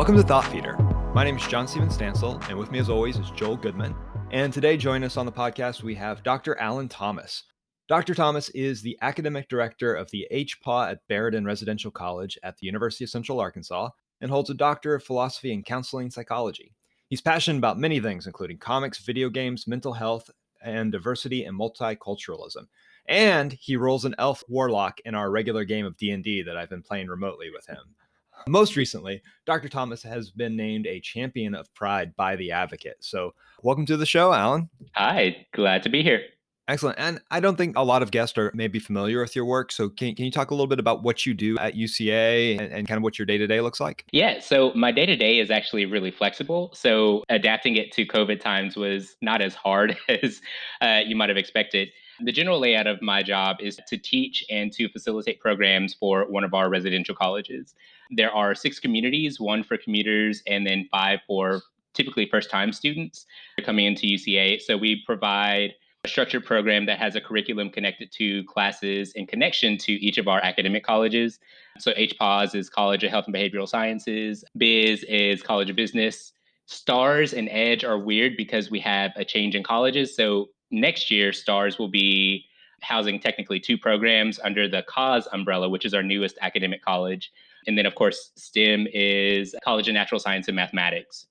Welcome to Thought Feeder. My name is Jon-Stephen Stansel, and with me, as always, is Joel Goodman. And today, joining us on the podcast, we have Dr. Alan Thomas. Dr. Thomas is the academic director of the HPAW at Barrett Residential College at the University of Central Arkansas and holds a Doctor of Philosophy in Counseling Psychology. He's passionate about many things, including comics, video games, mental health, and diversity and multiculturalism. And he rolls an elf warlock in our regular game of D&D that I've been playing remotely with him. Most recently, Dr. Thomas has been named a champion of pride by the advocate. So, welcome to the show, Alan. Hi, glad to be here. Excellent. And I don't think a lot of guests are maybe familiar with your work. So, can, can you talk a little bit about what you do at UCA and, and kind of what your day to day looks like? Yeah. So, my day to day is actually really flexible. So, adapting it to COVID times was not as hard as uh, you might have expected. The general layout of my job is to teach and to facilitate programs for one of our residential colleges. There are six communities, one for commuters, and then five for typically first time students coming into UCA. So we provide a structured program that has a curriculum connected to classes in connection to each of our academic colleges. So HPAWS is College of Health and Behavioral Sciences, Biz is College of Business. STARS and EDGE are weird because we have a change in colleges. So next year, STARS will be housing technically two programs under the CAUSE umbrella, which is our newest academic college. And then, of course, STEM is College of Natural Science and Mathematics.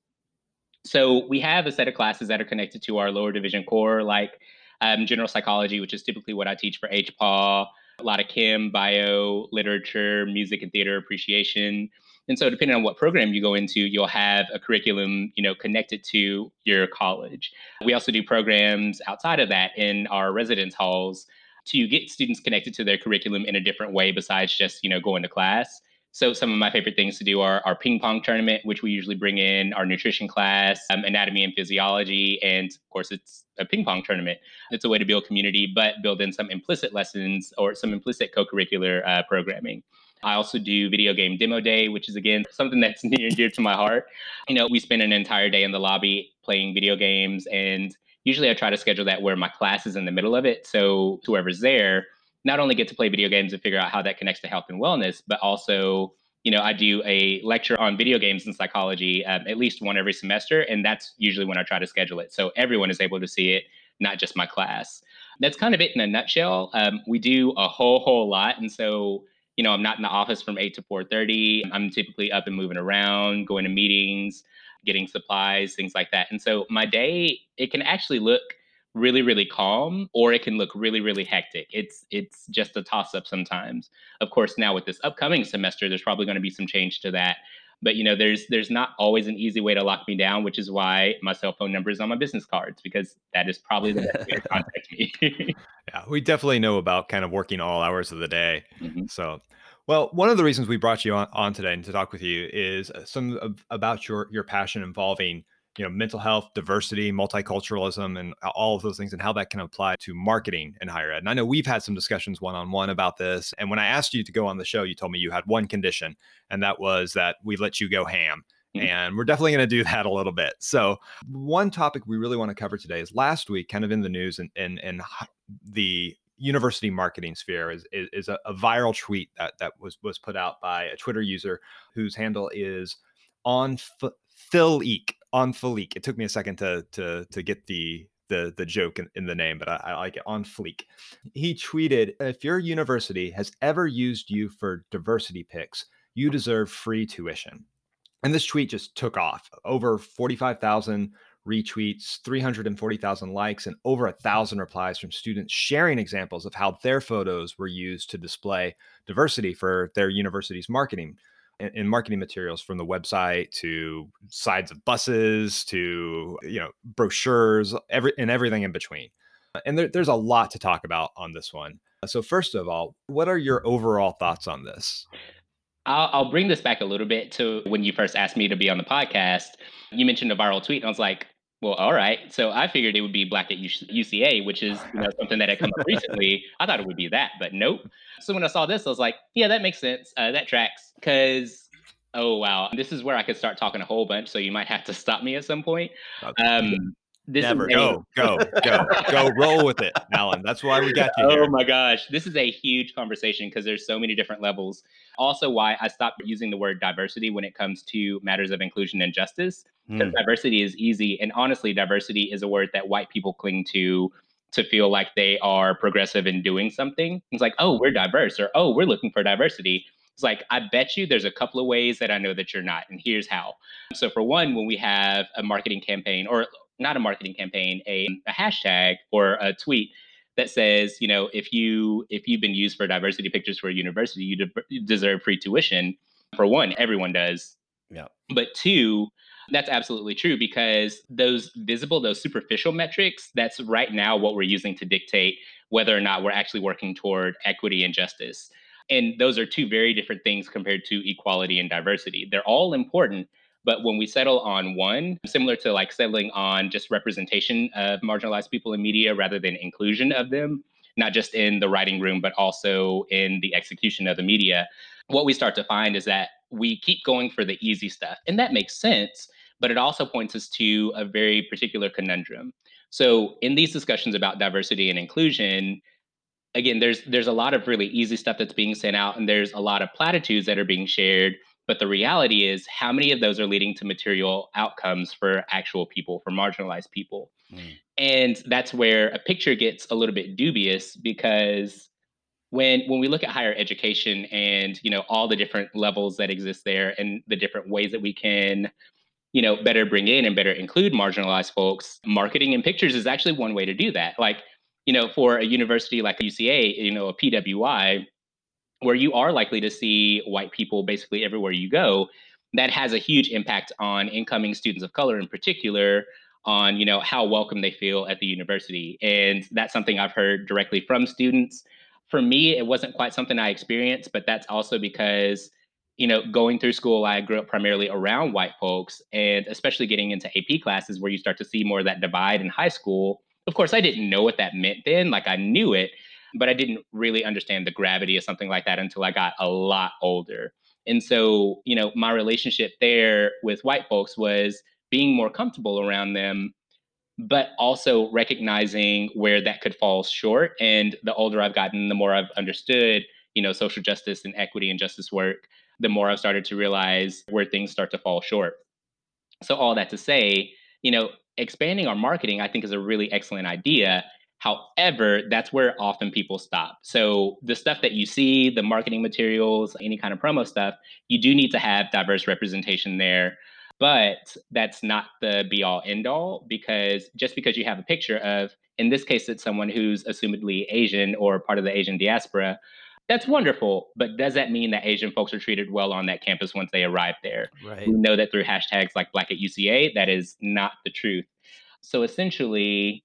So we have a set of classes that are connected to our lower division core, like um, general psychology, which is typically what I teach for HPAW, a lot of chem, bio, literature, music and theater appreciation. And so depending on what program you go into, you'll have a curriculum, you know, connected to your college. We also do programs outside of that in our residence halls to get students connected to their curriculum in a different way besides just, you know, going to class. So some of my favorite things to do are our ping pong tournament, which we usually bring in our nutrition class, um, anatomy and physiology, and of course it's a ping pong tournament. It's a way to build community, but build in some implicit lessons or some implicit co-curricular uh, programming. I also do video game demo day, which is again something that's near and dear to my heart. You know, we spend an entire day in the lobby playing video games, and usually I try to schedule that where my class is in the middle of it. So whoever's there not only get to play video games and figure out how that connects to health and wellness, but also you know, I do a lecture on video games and psychology um, at least one every semester, and that's usually when I try to schedule it. So everyone is able to see it, not just my class. That's kind of it in a nutshell. Um, we do a whole, whole lot, and so you know, I'm not in the office from eight to four thirty. I'm typically up and moving around, going to meetings, getting supplies, things like that. And so my day, it can actually look really really calm or it can look really really hectic. It's it's just a toss up sometimes. Of course now with this upcoming semester there's probably going to be some change to that. But you know there's there's not always an easy way to lock me down which is why my cell phone number is on my business cards because that is probably the best way to contact me. Yeah we definitely know about kind of working all hours of the day. Mm-hmm. so well, one of the reasons we brought you on, on today and to talk with you is uh, some of, about your your passion involving you know mental health diversity multiculturalism and all of those things and how that can apply to marketing in higher ed and i know we've had some discussions one-on-one about this and when i asked you to go on the show you told me you had one condition and that was that we let you go ham mm-hmm. and we're definitely going to do that a little bit so one topic we really want to cover today is last week kind of in the news and and, and the university marketing sphere is is, is a, a, viral tweet that that was was put out by a Twitter user whose handle is on F- Phil Eek on Fleek. It took me a second to to to get the the the joke in, in the name, but I, I, like it on Fleek. He tweeted, "If your university has ever used you for diversity pics, you deserve free tuition." And this tweet just took off. Over forty five thousand retweets, 340,000 likes, and over a thousand replies from students sharing examples of how their photos were used to display diversity for their university's marketing in marketing materials from the website to sides of buses to you know brochures every and everything in between. And there, there's a lot to talk about on this one. So first of all what are your overall thoughts on this? I'll, I'll bring this back a little bit to when you first asked me to be on the podcast. You mentioned a viral tweet and i was like well, all right. So I figured it would be Black at UCA, which is you know something that had come up recently. I thought it would be that, but nope. So when I saw this, I was like, yeah, that makes sense. Uh, that tracks. Because oh wow, this is where I could start talking a whole bunch. So you might have to stop me at some point. Um, this Never. Go, go, go, go, roll with it, Alan. That's why we got you. Oh here. my gosh. This is a huge conversation because there's so many different levels. Also, why I stopped using the word diversity when it comes to matters of inclusion and justice. Because mm. diversity is easy. And honestly, diversity is a word that white people cling to to feel like they are progressive in doing something. It's like, oh, we're diverse, or oh, we're looking for diversity. It's like, I bet you there's a couple of ways that I know that you're not, and here's how. So, for one, when we have a marketing campaign, or not a marketing campaign, a, a hashtag or a tweet that says, you know, if you if you've been used for diversity pictures for a university, you, de- you deserve free tuition. For one, everyone does. Yeah. But two, that's absolutely true because those visible, those superficial metrics, that's right now what we're using to dictate whether or not we're actually working toward equity and justice. And those are two very different things compared to equality and diversity. They're all important, but when we settle on one, similar to like settling on just representation of marginalized people in media rather than inclusion of them, not just in the writing room, but also in the execution of the media, what we start to find is that we keep going for the easy stuff. And that makes sense, but it also points us to a very particular conundrum. So, in these discussions about diversity and inclusion, again, there's there's a lot of really easy stuff that's being sent out, and there's a lot of platitudes that are being shared. But the reality is, how many of those are leading to material outcomes for actual people, for marginalized people? Mm. And that's where a picture gets a little bit dubious because when when we look at higher education and you know all the different levels that exist there and the different ways that we can you know better bring in and better include marginalized folks marketing and pictures is actually one way to do that like you know for a university like uca you know a pwi where you are likely to see white people basically everywhere you go that has a huge impact on incoming students of color in particular on you know how welcome they feel at the university. And that's something i've heard directly from students. For me it wasn't quite something i experienced but that's also because you know going through school i grew up primarily around white folks and especially getting into ap classes where you start to see more of that divide in high school. Of course i didn't know what that meant then like i knew it but I didn't really understand the gravity of something like that until I got a lot older. And so, you know, my relationship there with white folks was being more comfortable around them, but also recognizing where that could fall short. And the older I've gotten, the more I've understood, you know, social justice and equity and justice work, the more I've started to realize where things start to fall short. So, all that to say, you know, expanding our marketing, I think, is a really excellent idea. However, that's where often people stop. So, the stuff that you see, the marketing materials, any kind of promo stuff, you do need to have diverse representation there. But that's not the be all end all because just because you have a picture of, in this case, it's someone who's assumedly Asian or part of the Asian diaspora, that's wonderful. But does that mean that Asian folks are treated well on that campus once they arrive there? Right. We know that through hashtags like Black at UCA, that is not the truth. So essentially,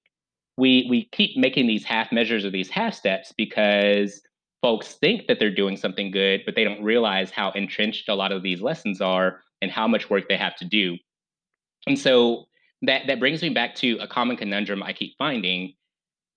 we we keep making these half measures or these half steps because folks think that they're doing something good, but they don't realize how entrenched a lot of these lessons are and how much work they have to do. And so that that brings me back to a common conundrum I keep finding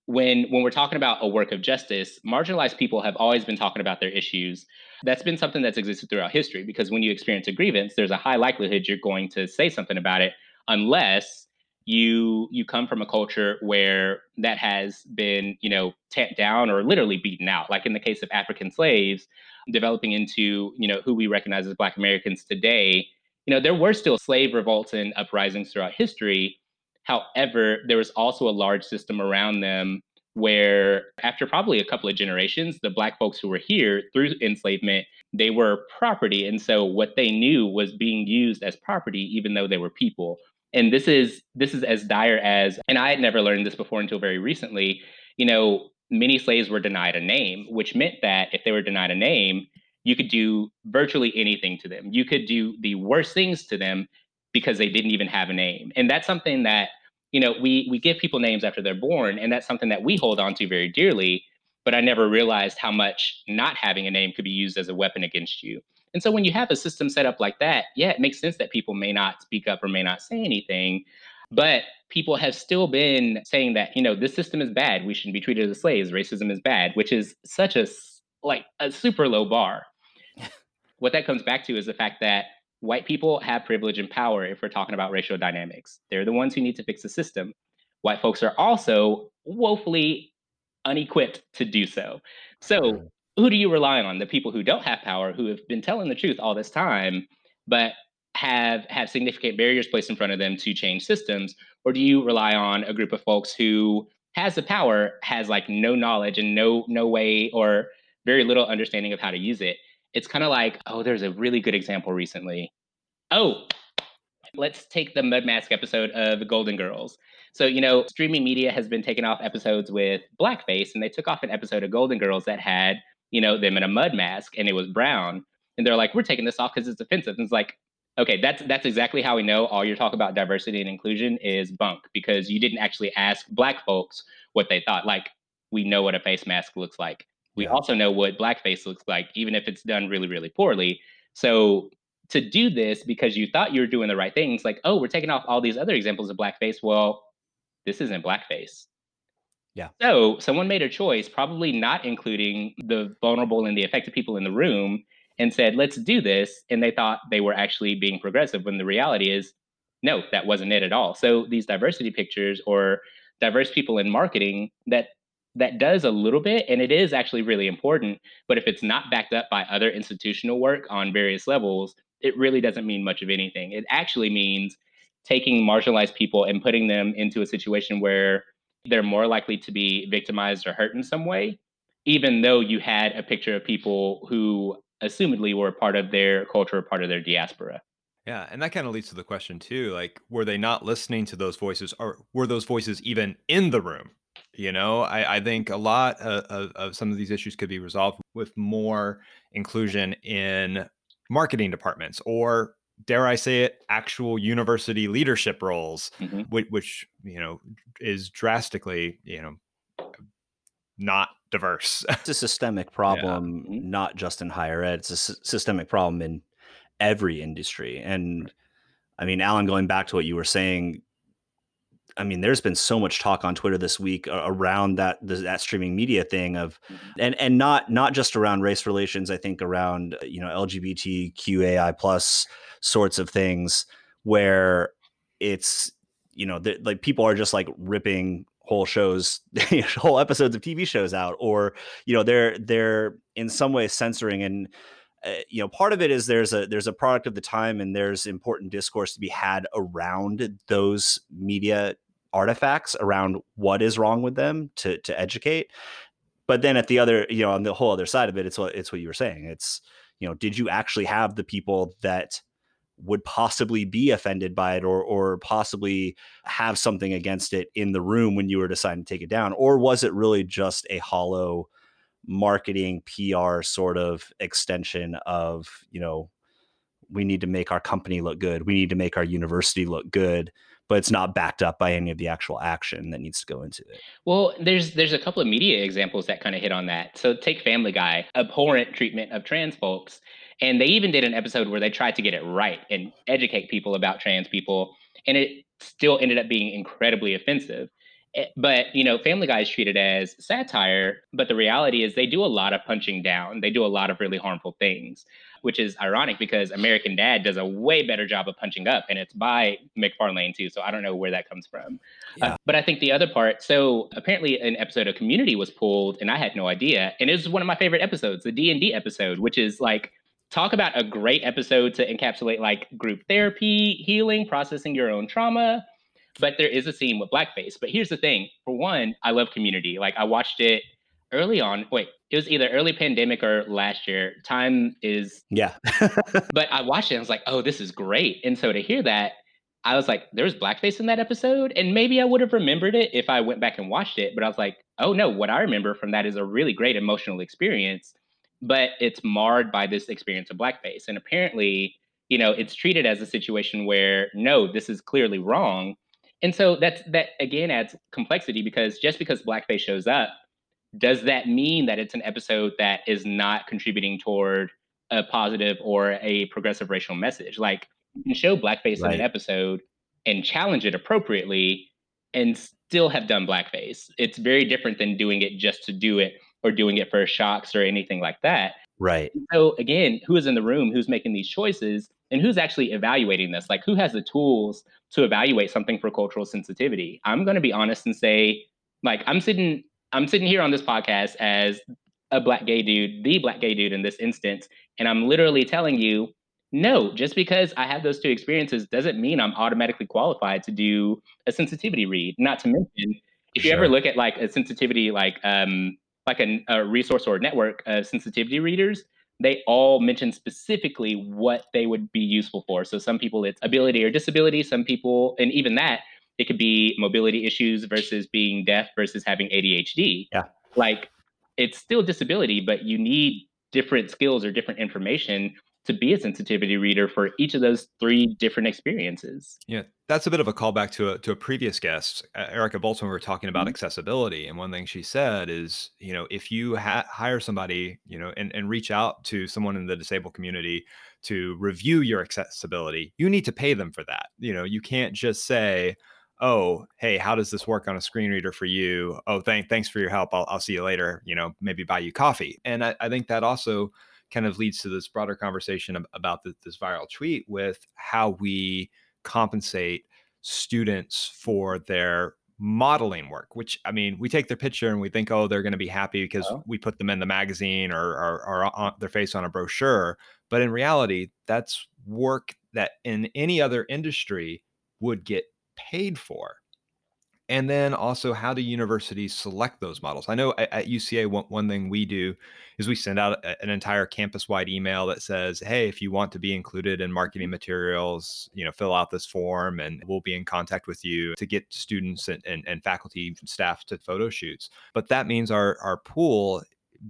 when when we're talking about a work of justice, marginalized people have always been talking about their issues. That's been something that's existed throughout history because when you experience a grievance, there's a high likelihood you're going to say something about it unless you you come from a culture where that has been you know tamped down or literally beaten out. Like in the case of african slaves developing into you know who we recognize as black americans today you know there were still slave revolts and uprisings throughout history. However there was also a large system around them where after probably a couple of generations the black folks who were here through enslavement they were property. And so what they knew was being used as property even though they were people and this is this is as dire as and i had never learned this before until very recently you know many slaves were denied a name which meant that if they were denied a name you could do virtually anything to them. You could do the worst things to them because they didn't even have a name. And that's something that you know we we give people names after they're born and that's something that we hold on to very dearly but i never realized how much not having a name could be used as a weapon against you and so when you have a system set up like that, yeah, it makes sense that people may not speak up or may not say anything. But people have still been saying that, you know, this system is bad. We shouldn't be treated as slaves. Racism is bad, which is such a like a super low bar. what that comes back to is the fact that white people have privilege and power if we're talking about racial dynamics. They're the ones who need to fix the system. white folks are also woefully unequipped to do so. So, who do you rely on? The people who don't have power, who have been telling the truth all this time, but have have significant barriers placed in front of them to change systems, or do you rely on a group of folks who has the power, has like no knowledge and no no way or very little understanding of how to use it? It's kind of like, oh, there's a really good example recently. Oh, let's take the Mud Mask episode of Golden Girls. So, you know, streaming media has been taking off episodes with blackface, and they took off an episode of Golden Girls that had, you know, them in a mud mask and it was brown. And they're like, we're taking this off because it's offensive. And it's like, okay, that's that's exactly how we know all your talk about diversity and inclusion is bunk because you didn't actually ask black folks what they thought. Like, we know what a face mask looks like. We yeah. also know what blackface looks like, even if it's done really, really poorly. So to do this because you thought you were doing the right things, like, oh, we're taking off all these other examples of blackface. Well, this isn't blackface. Yeah. So someone made a choice, probably not including the vulnerable and the affected people in the room, and said, let's do this. And they thought they were actually being progressive when the reality is, no, that wasn't it at all. So these diversity pictures or diverse people in marketing that that does a little bit and it is actually really important but if it's not backed up by other institutional work on various levels it really doesn't mean much of anything it actually means taking marginalized people and putting them into a situation where they're more likely to be victimized or hurt in some way, even though you had a picture of people who assumedly were part of their culture, or part of their diaspora. Yeah, and that kind of leads to the question too, like were they not listening to those voices or were those voices even in the room? You know, I, I think a lot of, of, of some of these issues could be resolved with more inclusion in marketing departments or dare I say it, actual university leadership roles, mm-hmm. which, which, you know is drastically you know not diverse. it's a systemic problem, yeah. Mm-hmm. not just in higher ed. It's a s- systemic problem in every industry. And right. I mean, Alan, going back to what you were saying, I mean, there's been so much talk on Twitter this week around that that streaming media thing of, mm-hmm. and and not not just around race relations. I think around you know LGBTQAI plus sorts of things where it's you know like people are just like ripping whole shows whole episodes of tv shows out or you know they're they're in some way censoring and uh, you know part of it is there's a there's a product of the time and there's important discourse to be had around those media artifacts around what is wrong with them to to educate. But then at the other you know on the whole other side of it it's what it's what you were saying. It's you know did you actually have the people that would possibly be offended by it or or possibly have something against it in the room when you were deciding to take it down? Or was it really just a hollow marketing PR sort of extension of you know we need to make our company look good we need to make our university look good but it's not backed up by any of the actual action that needs to go into it. Well, there's there's a couple of media examples that kind of hit on that. So take Family Guy, abhorrent treatment of trans folks. And they even did an episode where they tried to get it right and educate people about trans people. And it still ended up being incredibly offensive. Eh, but, you know, Family Guy is treated as satire. But the reality is they do a lot of punching down, they do a lot of really harmful things, which is ironic because American Dad does a way better job of punching up. And it's by MacFarlane too. So I don't know where that comes from. Uh, yeah. Uh, but I think the other part so apparently an episode of Community was pulled and I had no idea. And it was one of my favorite episodes, the D&D episode, which is like, talk about a great episode to encapsulate like group therapy, healing, processing your own trauma. But there is a scene with blackface. But here's the thing for one, I love community. Like I watched it early on. Wait, it was either early pandemic or last year. Time is. Yeah. but I watched it and I was like, oh, this is great. And so to hear that, I was like, there was blackface in that episode. And maybe I would have remembered it if I went back and watched it. But I was like, oh no, what I remember from that is a really great emotional experience but it's marred by this experience of blackface. And apparently, you know, it's treated as a situation where no, this is clearly wrong. And so that's that again adds complexity because just because blackface shows up, does that mean that it's an episode that is not contributing toward a positive or a progressive racial message? Like you can show blackface right. in an episode and challenge it appropriately and still have done blackface. It's very different than doing it just to do it or doing it for shocks or anything like that. Right. So again, who is in the room? Who's making these choices? And who's actually evaluating this? Like, who has the tools to evaluate something for cultural sensitivity? I'm going to be honest and say, like, I'm sitting, I'm sitting here on this podcast as a black gay dude, the black gay dude in this instance, and I'm literally telling you, no, just because I have those two experiences doesn't mean I'm automatically qualified to do a sensitivity read. Not to mention, if you ever look at like a sensitivity, like um, like a, a resource or a network of sensitivity readers, they all mention specifically what they would be useful for. So some people it's ability or disability, some people, and even that, it could be mobility issues versus being deaf versus having ADHD. Yeah. Like it's still disability, but you need different skills or different information to be a sensitivity reader for each of those three different experiences. Yeah, that's a bit of a callback to a to a previous guest, Erica Bolton. We were talking about mm-hmm. accessibility, and one thing she said is, you know, if you ha- hire somebody, you know, and and reach out to someone in the disabled community to review your accessibility, you need to pay them for that. You know, you can't just say, oh hey how does this work on a screen reader for you oh thank, thanks for your help I'll, I'll see you later you know maybe buy you coffee and I, I think that also kind of leads to this broader conversation about the, this viral tweet with how we compensate students for their modeling work which i mean we take their picture and we think oh they're going to be happy because oh. we put them in the magazine or, or, or on their face on a brochure but in reality that's work that in any other industry would get paid for and then also how do universities select those models? I know at, at uca one, one thing we do is we send out a, an entire campus wide email that says hey if you want to be included in marketing materials you know fill out this form and we'll be in contact with you to get students and, and, and faculty staff to photo shoots. But that means our our pool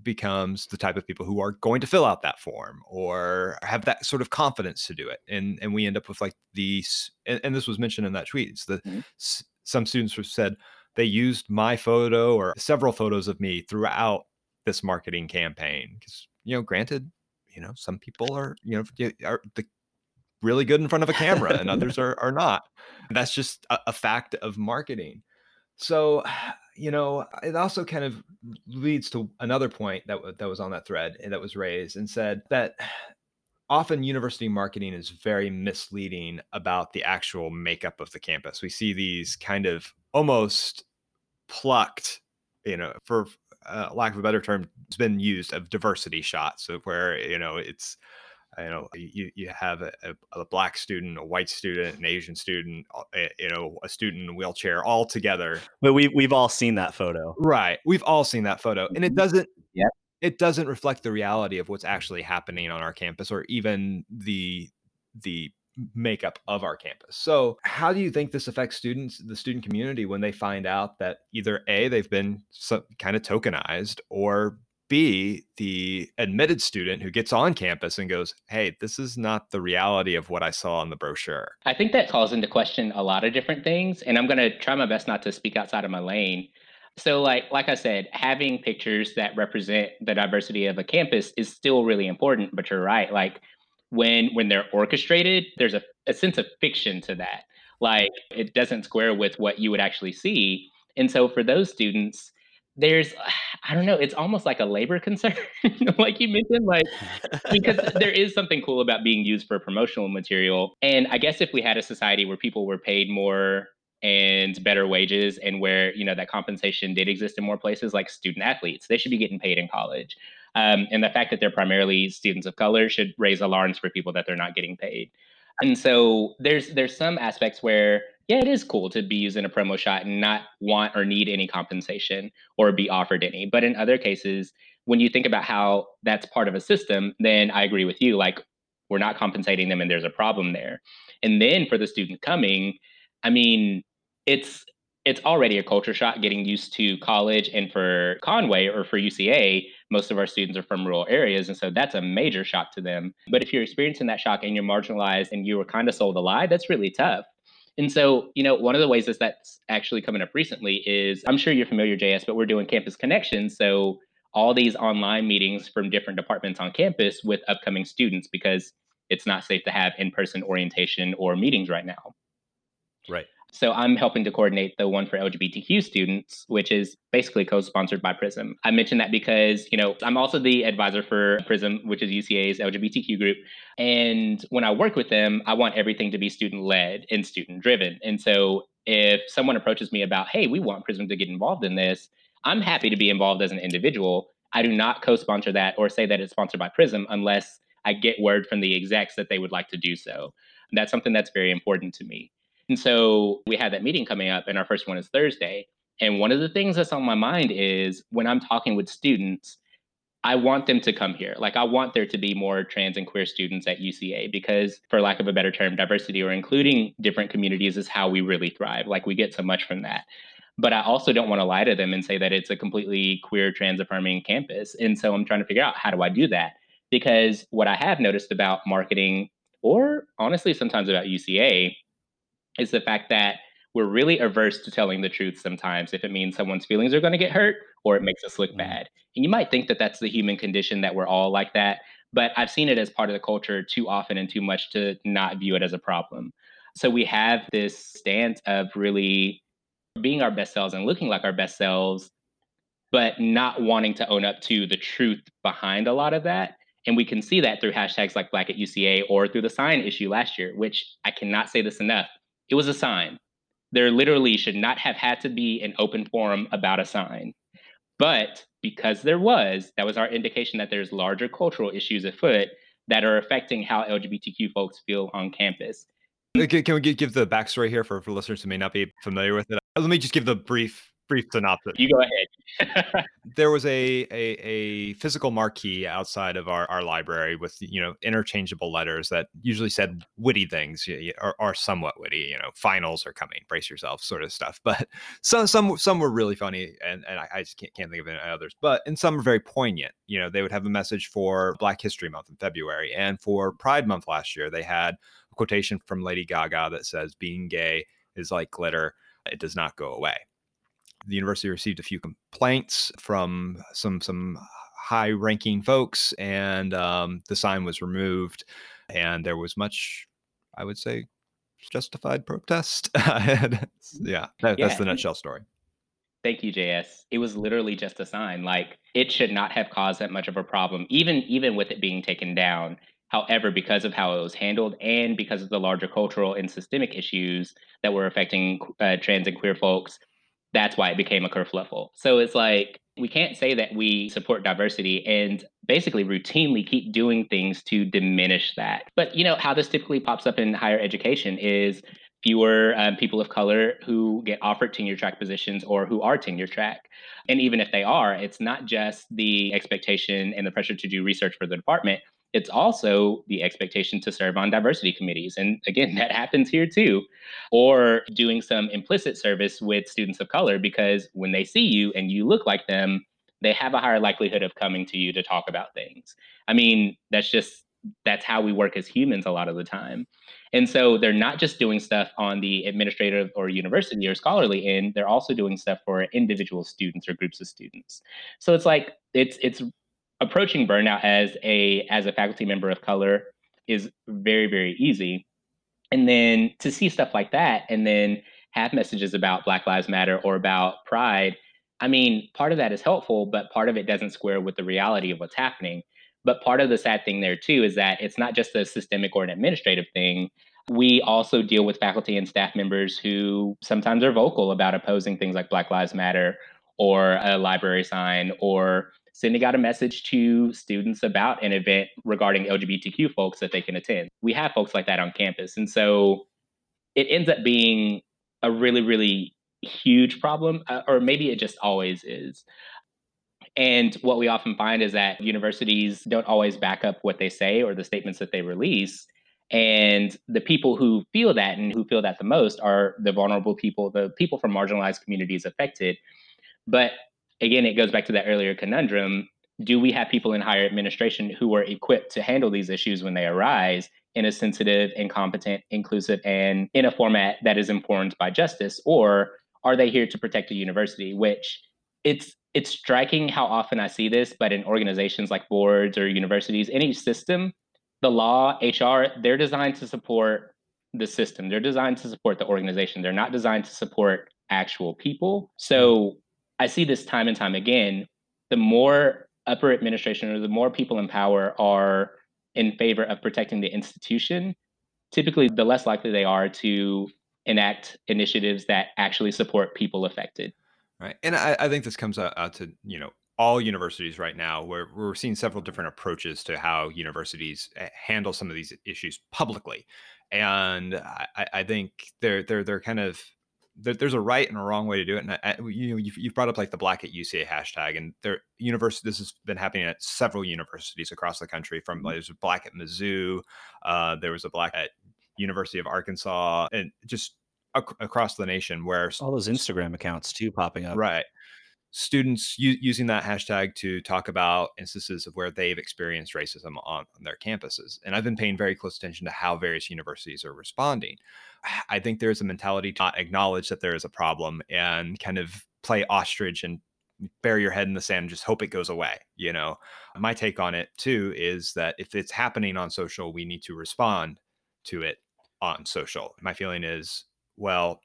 becomes the type of people who are going to fill out that form or have that sort of confidence to do it. And and we end up with like these and, and this was mentioned in that tweet it's the mm-hmm some students have said they used my photo or several photos of me throughout this marketing campaign because you know granted you know some people are you know are the really good in front of a camera and others are, are not. That's just a, a fact of marketing. So you know it also kind of leads to another point that, that was on that thread eh, that was raised and said that often university marketing is very misleading about the actual makeup of the campus. We see these kind of almost plucked, you know, for uh, lack of a better term, it's been used of diversity shots of where, you know, it's, you know, you, you have a, a, black student, a white student, an Asian student, eh, you know, a student in a wheelchair all together. But we, we've all seen that photo. Right. We've all seen that photo. And it mm-hmm. doesn't, yeah it doesn't reflect the reality of what's actually happening on our campus or even the the makeup of our campus. So, how do you think this affects students, the student community, when they find out that either A, they've been so, kind of tokenized, or B, the admitted student who gets on campus and goes, Hey, this is not the reality of what I saw on the brochure? I think that calls into question a lot of different things. And I'm going to try my best not to speak outside of my lane. So like like I said, having pictures that represent the diversity of a campus is still really important, but you're right. Like when when they're orchestrated, there's a, a sense of fiction to that. Like it doesn't square with what you would actually see. And so for those students, there's I don't know, it's almost like a labor concern, like you mentioned, like because there is something cool about being used for promotional material. And I guess if we had a society where people were paid more and better wages and where you know that compensation did exist in more places like student athletes they should be getting paid in college. Um, and the fact that they're primarily students of color should raise alarms for people that they're not getting paid. And so there's there's some aspects where yeah it is cool to be using a promo shot and not want or need any compensation or be offered any. But in other cases when you think about how that's part of a system then i agree with you like we're not compensating them and there's a problem there. And then for the student coming i mean it's it's already a culture shock getting used to college and for Conway or for UCA, most of our students are from rural areas. And so that's a major shock to them. But if you're experiencing that shock and you're marginalized and you were kind of sold a lie, that's really tough. And so, you know, one of the ways that that's actually coming up recently is I'm sure you're familiar, JS, but we're doing campus connections. So all these online meetings from different departments on campus with upcoming students because it's not safe to have in-person orientation or meetings right now. Right. So I'm helping to coordinate the one for LGBTQ students, which is basically co-sponsored by Prism. I mentioned that because, you know, I'm also the advisor for Prism, which is UCA's LGBTQ group. And when I work with them, I want everything to be student led and student driven. And so if someone approaches me about, hey, we want Prism to get involved in this, I'm happy to be involved as an individual. I do not co-sponsor that or say that it's sponsored by Prism unless I get word from the execs that they would like to do so. That's something that's very important to me. And so we had that meeting coming up, and our first one is Thursday. And one of the things that's on my mind is when I'm talking with students, I want them to come here. Like, I want there to be more trans and queer students at UCA because, for lack of a better term, diversity or including different communities is how we really thrive. Like, we get so much from that. But I also don't want to lie to them and say that it's a completely queer, trans affirming campus. And so I'm trying to figure out how do I do that? Because what I have noticed about marketing, or honestly, sometimes about UCA, is the fact that we're really averse to telling the truth sometimes if it means someone's feelings are going to get hurt or it makes us look mm. bad. And you might think that that's the human condition that we're all like that, but I've seen it as part of the culture too often and too much to not view it as a problem. So we have this stance of really being our best selves and looking like our best selves, but not wanting to own up to the truth behind a lot of that. And we can see that through hashtags like Black at UCA or through the sign issue last year, which I cannot say this enough. It was a sign. There literally should not have had to be an open forum about a sign. But because there was, that was our indication that there's larger cultural issues afoot that are affecting how LGBTQ folks feel on campus. Uh, can we give the backstory here for, for listeners who may not be familiar with it? Uh, let me just give the brief brief synopsis. You go ahead. there was a, a, a physical marquee outside of our, our library with you know interchangeable letters that usually said witty things or, or somewhat witty. You know, finals are coming, brace yourself, sort of stuff. But some some some were really funny, and and I, I just can't, can't think of any others. But and some are very poignant. You know, they would have a message for Black History Month in February, and for Pride Month last year, they had a quotation from Lady Gaga that says, "Being gay is like glitter." it does not go away. The university received a few complaints from some some high ranking folks, and um, the sign was removed. And there was much, I would say, justified protest. yeah, that, yeah, that's the nutshell story. Thank you, JS. It was literally just a sign. Like it should not have caused that much of a problem, even even with it being taken down. However, because of how it was handled and because of the larger cultural and systemic issues that were affecting uh, trans and queer folks, that's why it became a kerfluffle. So it's like we can't say that we support diversity and basically routinely keep doing things to diminish that. But you know how this typically pops up in higher education is fewer um, people of color who get offered tenure track positions or who are tenure track. And even if they are, it's not just the expectation and the pressure to do research for the department, it's also the expectation to serve on diversity committees. And again, that happens here too. Or doing some implicit service with students of color because when they see you and you look like them, they have a higher likelihood of coming to you to talk about things. I mean, that's just that's how we work as humans a lot of the time. And so they're not just doing stuff on the administrative or university or scholarly end, they're also doing stuff for individual students or groups of students. So it's like it's it's approaching burnout as a as a faculty member of color is very very easy. And then to see stuff like that and then have messages about black lives matter or about pride i mean part of that is helpful but part of it doesn't square with the reality of what's happening. But part of the sad thing there too is that it's not just a systemic or an administrative thing. We also deal with faculty and staff members who sometimes are vocal about opposing things like black lives matter or a library sign or sending out a message to students about an event regarding LGBTQ folks that they can attend. We have folks like that on campus. And so it ends up being a really, really huge problem, uh, or maybe it just always is. And what we often find is that universities don't always back up what they say or the statements that they release. And the people who feel that and who feel that the most are the vulnerable people, the people from marginalized communities affected. But again, it goes back to that earlier conundrum. Do we have people in higher administration who are equipped to handle these issues when they arise in a sensitive and competent, inclusive, and in a format that is informed by justice? Or are they here to protect a university? Which it's it's striking how often I see this, but in organizations like boards or universities, any system, the law, HR, they're designed to support the system. They're designed to support the organization. They're not designed to support actual people. So I see this time and time again. The more upper administration or the more people in power are in favor of protecting the institution, typically the less likely they are to enact initiatives that actually support people affected. Right. And I, I think this comes out, out to, you know, all universities right now where we're seeing several different approaches to how universities eh, handle some of these issues publicly and I, I think they're they're they're kind of there's a right and a wrong way to do it. And I, you know, you've, you've, brought up like the Black at UCA hashtag, and there university. This has been happening at several universities across the country. From mm-hmm. like, there's a Black at Mizzou, uh, there was a Black at University of Arkansas, and just ac- across the nation. Where all those Instagram accounts too popping up, right? Students u- using that hashtag to talk about instances of where they've experienced racism on, on, their campuses. And I've been paying very close attention to how various universities are responding. I think there's a mentality to not acknowledge that there is a problem and kind of play ostrich and bury your head in the sand and just hope it goes away. You know, my take on it too is that if it's happening on social, we need to respond to it on social. My feeling is, well,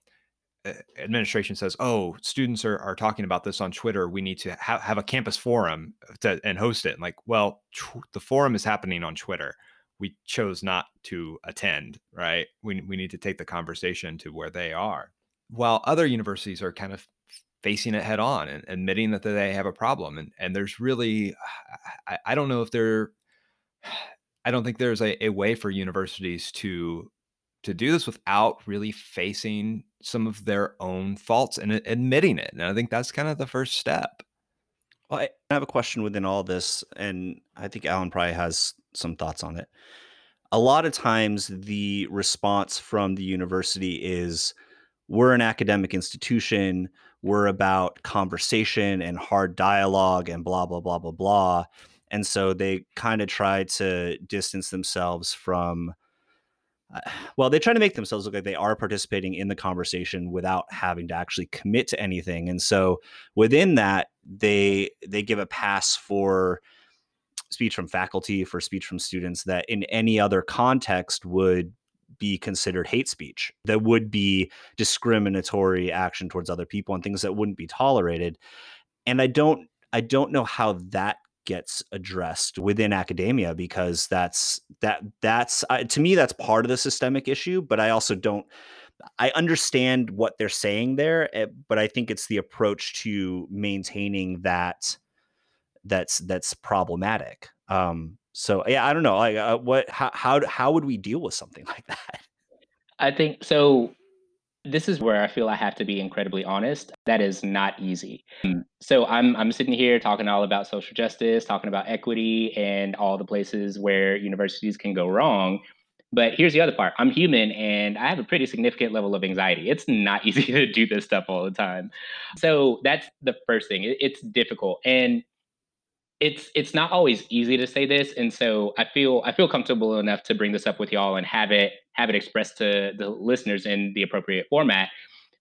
Uh, administration says, "Oh, students are, are talking about this on Twitter. We need to ha- have a campus forum to, and host it." And like, well, tw- the forum is happening on Twitter. We chose not to attend. Right? We we need to take the conversation to where they are. While other universities are kind of facing it head on and admitting that they have a problem, and and there's really, I, I don't know if there, I don't think there's a, a way for universities to to do this without really facing some of their own faults and admitting it. And I think that's kind of the first step. Well, I have a question within all this, and I think Alan probably has some thoughts on it. A lot of times, the response from the university is we're an academic institution, we're about conversation and hard dialogue and blah, blah, blah, blah, blah. And so they kind of try to distance themselves from Uh, well, they try to make themselves look like they are participating in the conversation without having to actually commit to anything. And so within that, they they give a pass for speech from faculty, for speech from students that in any other context would be considered hate speech, that would be discriminatory action towards other people and things that wouldn't be tolerated. And I don't I don't know how that gets addressed within academia because that's that that's uh, to me that's part of the systemic issue but i also don't i understand what they're saying there eh, but i think it's the approach to maintaining that that's that's problematic. Um so yeah i don't know like uh, what how, how how would we deal with something like that? I think so this is where I feel I have to be incredibly honest. That is not easy. So I'm I'm sitting here talking all about social justice, talking about equity and all the places where universities can go wrong. But here's the other part. I'm human and I have a pretty significant level of anxiety. It's not easy to do this stuff all the time. So that's the first thing. It's difficult. And it's it's not always easy to say this and so i feel i feel comfortable enough to bring this up with y'all and have it have it expressed to the listeners in the appropriate format.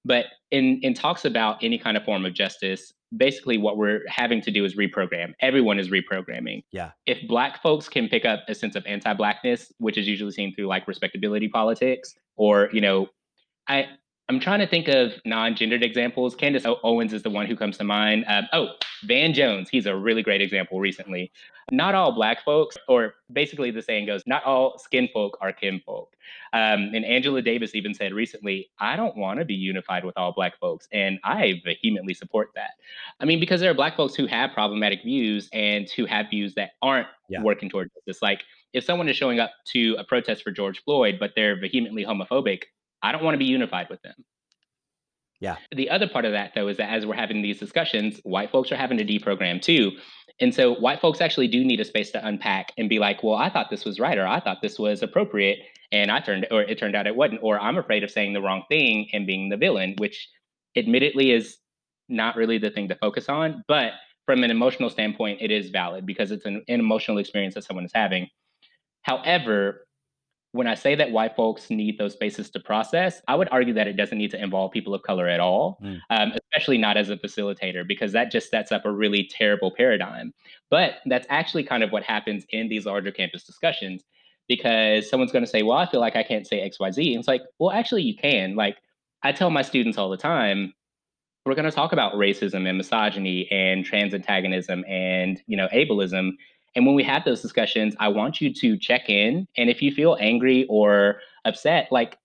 But in in talks about any kind of form of justice basically what we're having to do is reprogram. Everyone is reprogramming. Yeah. If black folks can pick up a sense of anti-blackness which is usually seen through like respectability politics or you know i I'm trying to think of non-gendered examples. Candace Owens is the one who comes to mind. Um, oh, Van Jones, he's a really great example recently. Not all Black folks, or basically the saying goes, not all skin folk are kinfolk. Um, and Angela Davis even said recently, I don't want to be unified with all Black folks. And I vehemently support that. I mean, because there are Black folks who have problematic views and who have views that aren't yeah. working towards this. Like, if someone is showing up to a protest for George Floyd, but they're vehemently homophobic, I don't want to be unified with them. Yeah. The other part of that, though, is that as we're having these discussions, white folks are having to deprogram too. And so white folks actually do need a space to unpack and be like, well, I thought this was right, or I thought this was appropriate. And I turned, or it turned out it wasn't, or I'm afraid of saying the wrong thing and being the villain, which admittedly is not really the thing to focus on. But from an emotional standpoint, it is valid because it's an, an emotional experience that someone is having. However, when I say that white folks need those spaces to process, I would argue that it doesn't need to involve people of color at all, mm. um, especially not as a facilitator, because that just sets up a really terrible paradigm. But that's actually kind of what happens in these larger campus discussions. because someone's going to say, well, I feel like I can't say XYZ. And it's like, well, actually, you can. Like, I tell my students all the time, we're going to talk about racism and misogyny and trans antagonism and, you know, ableism. And when we have those discussions, I want you to check in. And if you feel angry or upset, like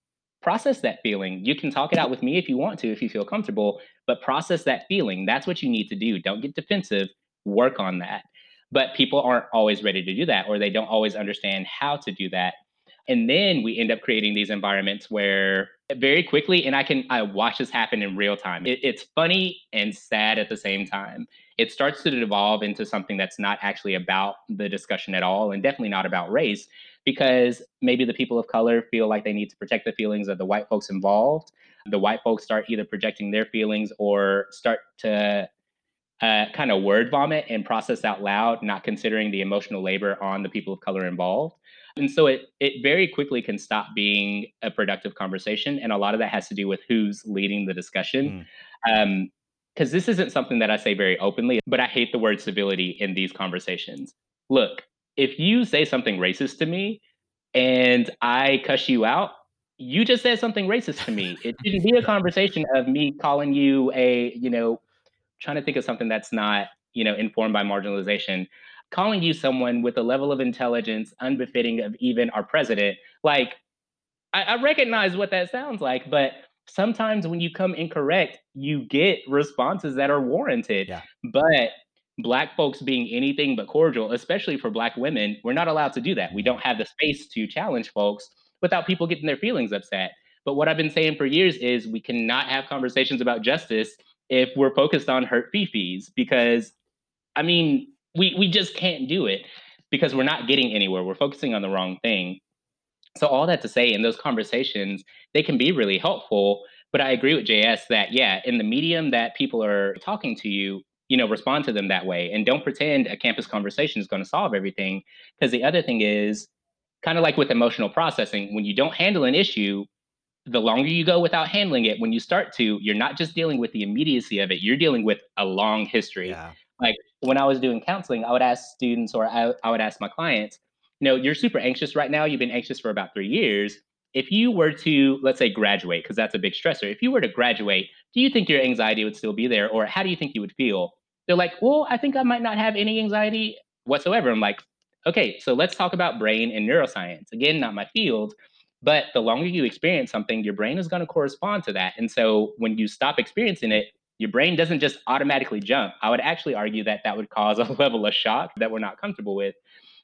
process that feeling. You can talk it out with me if you want to, if you feel comfortable, but process that feeling. That's what you need to do. Don't get defensive, work on that. But people aren't always ready to do that, or they don't always understand how to do that. And then we end up creating these environments where very quickly, and I can I watch this happen in real time. It, it's funny and sad at the same time. It starts to devolve into something that's not actually about the discussion at all, and definitely not about race, because maybe the people of color feel like they need to protect the feelings of the white folks involved. The white folks start either projecting their feelings or start to uh, kind of word vomit and process out loud, not considering the emotional labor on the people of color involved. And so it it very quickly can stop being a productive conversation, and a lot of that has to do with who's leading the discussion. Mm. Um, because this isn't something that I say very openly, but I hate the word civility in these conversations. Look, if you say something racist to me and I cuss you out, you just said something racist to me. It shouldn't be a conversation of me calling you a, you know, trying to think of something that's not, you know, informed by marginalization, calling you someone with a level of intelligence unbefitting of even our president. Like, I, I recognize what that sounds like, but sometimes when you come incorrect, you get responses that are warranted. Yeah. But black folks being anything but cordial, especially for black women, we're not allowed to do that. We don't mm-hmm. have the space to challenge folks without people getting their feelings upset. But what I've been saying for years is we cannot have conversations about justice if we're focused on hurt fifis because I mean, we we just can't do it because we're not getting anywhere. We're focusing on the wrong thing. So all that to say in those conversations, they can be really helpful, but I agree with JS that yeah, in the medium that people are talking to you, you know, respond to them that way and don't pretend a campus conversation is going to solve everything because the other thing is kind of like with emotional processing, when you don't handle an issue, the longer you go without handling it, when you start to, you're not just dealing with the immediacy of it, you're dealing with a long history. Yeah. Like when I was doing counseling, I would ask students or I, I would ask my clients, you know, you're super anxious right now. You've been anxious for about three years. If you were to, let's say, graduate, because that's a big stressor, if you were to graduate, do you think your anxiety would still be there? Or how do you think you would feel? They're like, well, I think I might not have any anxiety whatsoever. I'm like, okay, so let's talk about brain and neuroscience. Again, not my field, but the longer you experience something, your brain is going to correspond to that. And so when you stop experiencing it, your brain doesn't just automatically jump. I would actually argue that that would cause a level of shock that we're not comfortable with.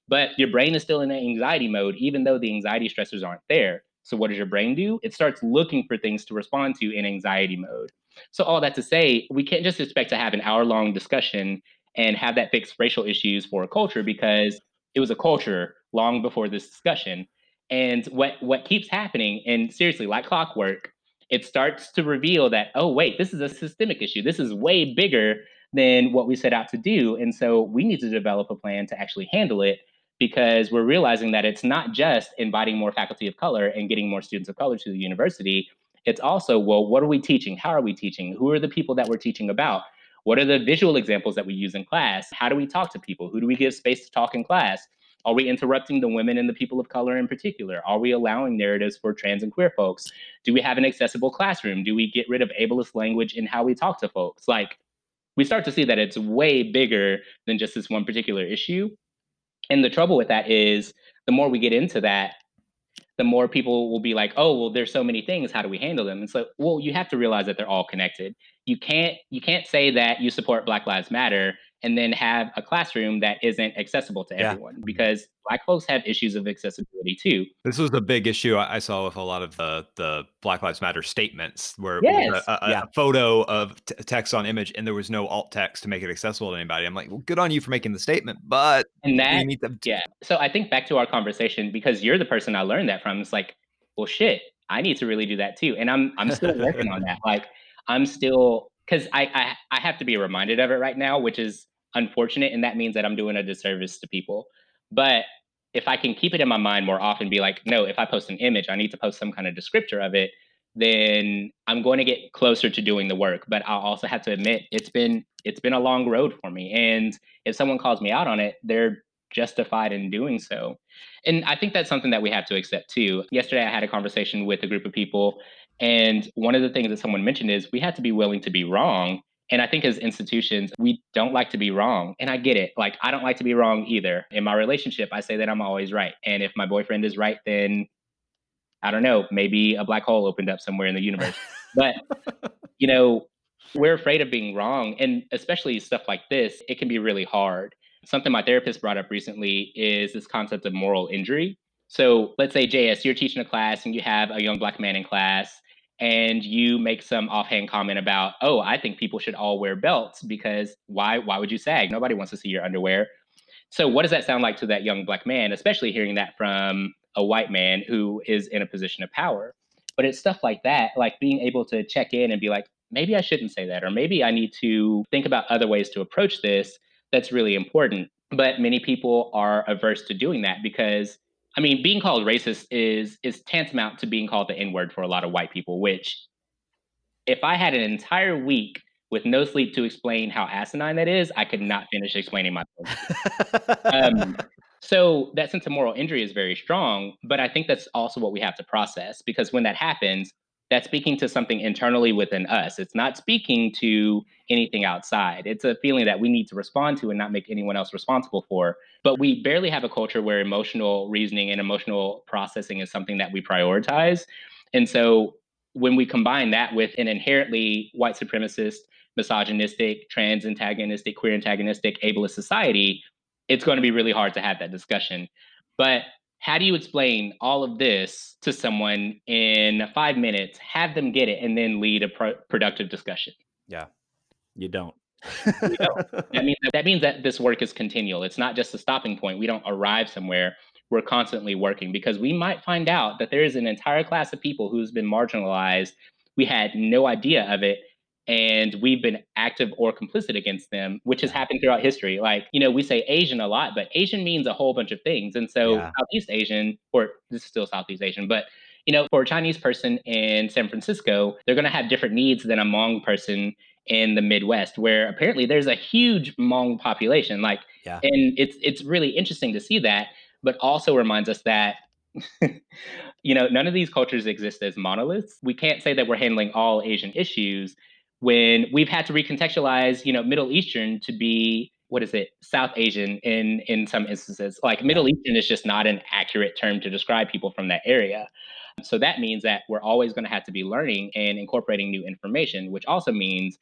But your brain is still in anxiety mode, even though the anxiety stressors aren't there. So, what does your brain do? It starts looking for things to respond to in anxiety mode. So, all that to say, we can't just expect to have an hour long discussion and have that fix racial issues for a culture because it was a culture long before this discussion. And what what keeps happening, and seriously, like clockwork, it starts to reveal that, oh, wait, this is a systemic issue. This is way bigger than what we set out to do. And so we need to develop a plan to actually handle it because we're realizing that it's not just inviting more faculty of color and getting more students of color to the university. It's also, well, what are we teaching? How are we teaching? Who are the people that we're teaching about? What are the visual examples that we use in class? How do we talk to people? Who do we give space to talk in class? Are we interrupting the women and the people of color in particular? Are we allowing narratives for trans and queer folks? Do we have an accessible classroom? Do we get rid of ableist language in how we talk to folks? Like, we start to see that it's way bigger than just this one particular issue. And the trouble with that is the more we get into that, the more people will be like, oh, well, there's so many things. How do we handle them? And so, well, you have to realize that they're all connected. You can't you can't say that you support Black Lives Matter and then have a classroom that isn't accessible to yeah. everyone because black folks have issues of accessibility too. This was a big issue I saw with a lot of the the Black Lives Matter statements where yes. a, a, yeah. a, photo of t- text on image and there was no alt text to make it accessible to anybody. I'm like, well, good on you for making the statement, but and that yeah. So I think back to our conversation because you're the person I learned that from. It's like, well, shit, I need to really do that too, and I'm I'm still working on that. Like I'm still because I, I I have to be reminded of it right now, which is unfortunate and that means that i'm doing a disservice to people but if i can keep it in my mind more often be like no if i post an image i need to post some kind of descriptor of it then i'm going to get closer to doing the work but i'll also have to admit it's been it's been a long road for me and if someone calls me out on it they're justified in doing so. And I think that's something that we have to accept too. Yesterday, I had a conversation with a group of people, and one of the things that someone mentioned is we have to be willing to be wrong. And I think as institutions, we don't like to be wrong. And I get it. Like, I don't like to be wrong either. In my relationship, I say that I'm always right. And if my boyfriend is right, then I don't know, maybe a black hole opened up somewhere in the universe. but, you know, we're afraid of being wrong. And especially stuff like this, it can be really hard. Something my therapist brought up recently is this concept of moral injury. So let's say, JS, you're teaching a class and you have a young black man in class, and you make some offhand comment about, oh, I think people should all wear belts because why why would you sag? Nobody wants to see your underwear. So what does that sound like to that young black man, especially hearing that from a white man who is in a position of power? But it's stuff like that, like being able to check in and be like, maybe I shouldn't say that, or maybe I need to think about other ways to approach this that's really important. But many people are averse to doing that because I mean, being called racist is is tantamount to being called the N word for a lot of white people. Which, if I had an entire week with no sleep to explain how asinine that is, I could not finish explaining my um, so that sense of moral injury is very strong, but I think that's also what we have to process because when that happens, that's speaking to something internally within us. It's not speaking to anything outside. It's a feeling that we need to respond to and not make anyone else responsible for. But we barely have a culture where emotional reasoning and emotional processing is something that we prioritize. And so when we combine that with an inherently white supremacist, misogynistic, trans antagonistic, queer antagonistic, ableist society, it's going to be really hard to have that discussion. But how do you explain all of this to someone in five minutes, have them get it, and then lead a pro- productive discussion? Yeah, you don't. you don't. That means that means that this work is continual. It's not just a stopping point. We don't arrive somewhere. We're constantly working because we might find out that there is an entire class of people who's been marginalized. We had no idea of it, and we've been active or complicit against them, which has happened throughout history. Like, you know, we say Asian a lot, but Asian means a whole bunch of things. And so yeah. Southeast Asian, or this is still Southeast Asian, but you know, for a Chinese person in San Francisco, they're going to have different needs than a Hmong person in the Midwest, where apparently there's a huge Hmong population. Like, yeah. and it's it's really interesting to see that, but also reminds us that you know none of these cultures exist as monoliths. We can't say that we're handling all Asian issues when we've had to recontextualize, you know, Middle Eastern to be what is it, South Asian in in some instances. Like Middle Eastern is just not an accurate term to describe people from that area. So that means that we're always going to have to be learning and incorporating new information, which also means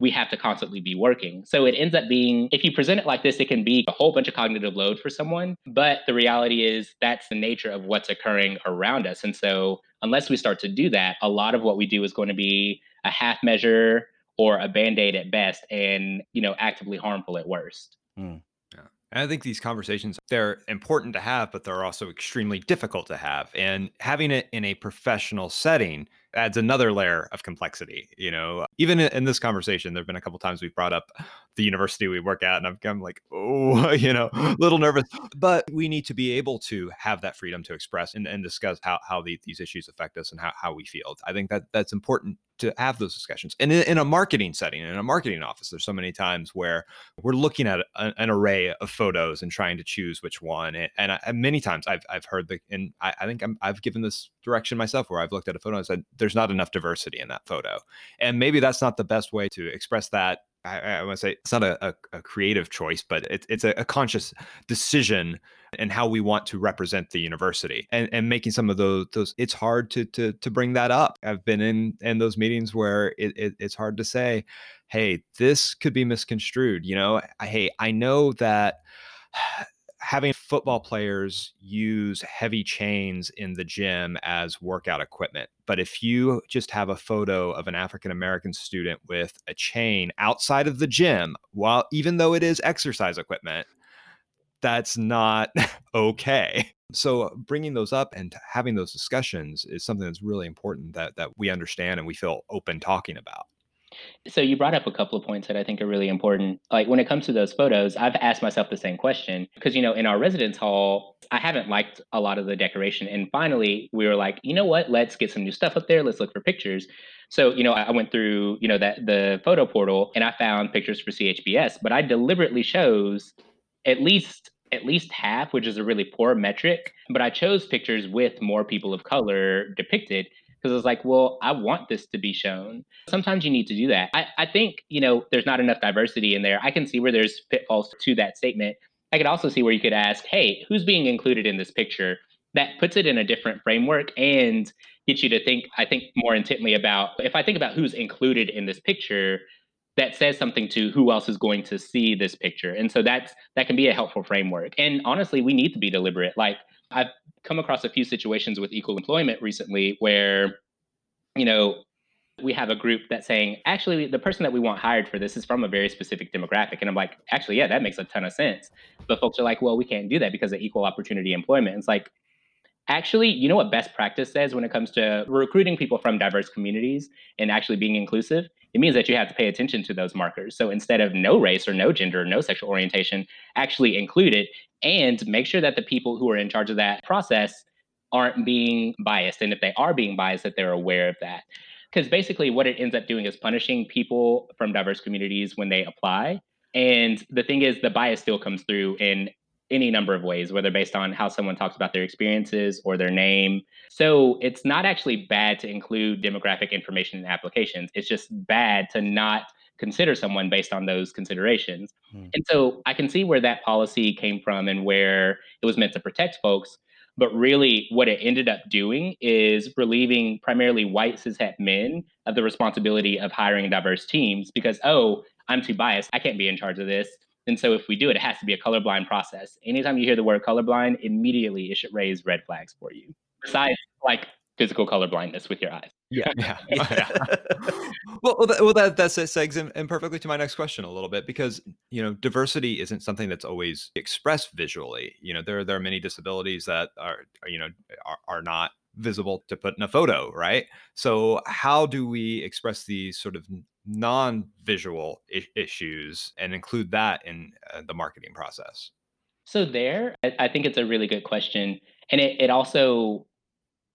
we have to constantly be working. So it ends up being, if you present it like this, it can be a whole bunch of cognitive load for someone. But the reality is that's the nature of what's occurring around us. And so unless we start to do that, a lot of what we do is going to be a half measure or a band-aid at best and you know actively harmful at worst. Mm. and i think these conversations they're important to have but they're also extremely difficult to have. And having it in a professional setting adds another layer of complexity. You know, even in this conversation, there have been a couple times we've brought up the university we work at, and I'm, I'm like, oh, you know, a little nervous. But we need to be able to have that freedom to express and, and discuss how, how the, these issues affect us and how, how we feel. I think that that's important to have those discussions. And in, in, a marketing setting, in a marketing office, there's so many times where we're looking at an array of photos and trying to choose which one. And, and, I, many times I've, I've heard the, and I, I think i have given this direction myself where I've looked at a photo and said, there's not enough diversity in that photo. And maybe that's not the best way to express that. I, I want to say it's not a, a, a creative choice, but it, it's a, a conscious decision and how we want to represent the university and, and making some of those those it's hard to to to bring that up i've been in in those meetings where it, it, it's hard to say hey this could be misconstrued you know I, hey i know that having football players use heavy chains in the gym as workout equipment. But if you just have a photo of an African American student with a chain outside of the gym, while even though it is exercise equipment, that's not okay. So bringing those up and having those discussions is something that's really important that that we understand and we feel open talking about. So you brought up a couple of points that I think are really important. Like when it comes to those photos, I've asked myself the same question because you know, in our residence hall, I haven't liked a lot of the decoration and finally we were like, "You know what? Let's get some new stuff up there. Let's look for pictures." So, you know, I went through, you know, that the photo portal and I found pictures for CHBS, but I deliberately chose at least at least half, which is a really poor metric. But I chose pictures with more people of color depicted because it's like, well, I want this to be shown. Sometimes you need to do that. I, I think, you know, there's not enough diversity in there. I can see where there's pitfalls to that statement. I could also see where you could ask, hey, who's being included in this picture? That puts it in a different framework and gets you to think, I think, more intently about if I think about who's included in this picture, that says something to who else is going to see this picture. And so that's that can be a helpful framework. And honestly, we need to be deliberate. Like I've come across a few situations with equal employment recently where, you know, we have a group that's saying, actually, the person that we want hired for this is from a very specific demographic. And I'm like, actually, yeah, that makes a ton of sense. But folks are like, well, we can't do that because of equal opportunity employment. It's like, actually, you know what best practice says when it comes to recruiting people from diverse communities and actually being inclusive? It means that you have to pay attention to those markers. So instead of no race or no gender or no sexual orientation, actually include it and make sure that the people who are in charge of that process aren't being biased. And if they are being biased, that they're aware of that. Because basically, what it ends up doing is punishing people from diverse communities when they apply. And the thing is, the bias still comes through in any number of ways, whether based on how someone talks about their experiences or their name. So it's not actually bad to include demographic information in applications. It's just bad to not consider someone based on those considerations. Hmm. And so I can see where that policy came from and where it was meant to protect folks. But really, what it ended up doing is relieving primarily white cishet men of the responsibility of hiring diverse teams because, oh, I'm too biased. I can't be in charge of this. And so if we do it, it has to be a colorblind process. Anytime you hear the word colorblind, immediately it should raise red flags for you. Besides, like physical colorblindness with your eyes. Yeah, yeah. yeah. well, well, that, well, that that segs in, in, perfectly to my next question a little bit because you know diversity isn't something that's always expressed visually. You know, there there are many disabilities that are you know are, are not visible to put in a photo, right? So how do we express these sort of non-visual I- issues and include that in uh, the marketing process? So there, I, I think it's a really good question, and it it also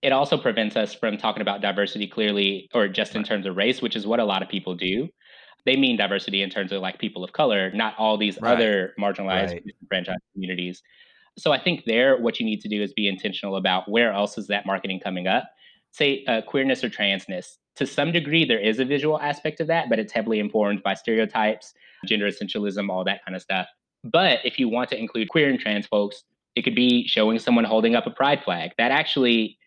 it also prevents us from talking about diversity clearly or just in terms of race, which is what a lot of people do. They mean diversity in terms of like people of color, not all these right. other marginalized right. franchise communities. So I think there, what you need to do is be intentional about where else is that marketing coming up. Say uh, queerness or transness. To some degree, there is a visual aspect of that, but it's heavily informed by stereotypes, gender essentialism, all that kind of stuff. But if you want to include queer and trans folks, it could be showing someone holding up a pride flag. That actually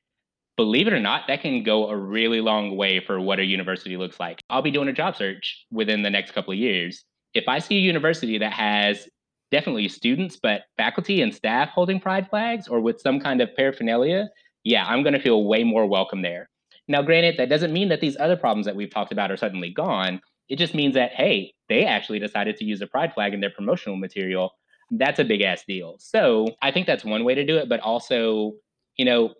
believe it or not, that can go a really long way for what a university looks like. I'll be doing a job search within the next couple of years. If I see a university that has definitely students, but faculty and staff holding pride flags or with some kind of paraphernalia, yeah, I'm going to feel way more welcome there. Now, granted, that doesn't mean that these other problems that we've talked about are suddenly gone. It just means that, hey, they actually decided to use a pride flag in their promotional material. That's a big ass deal. So I think that's one way to do it, but also, you know,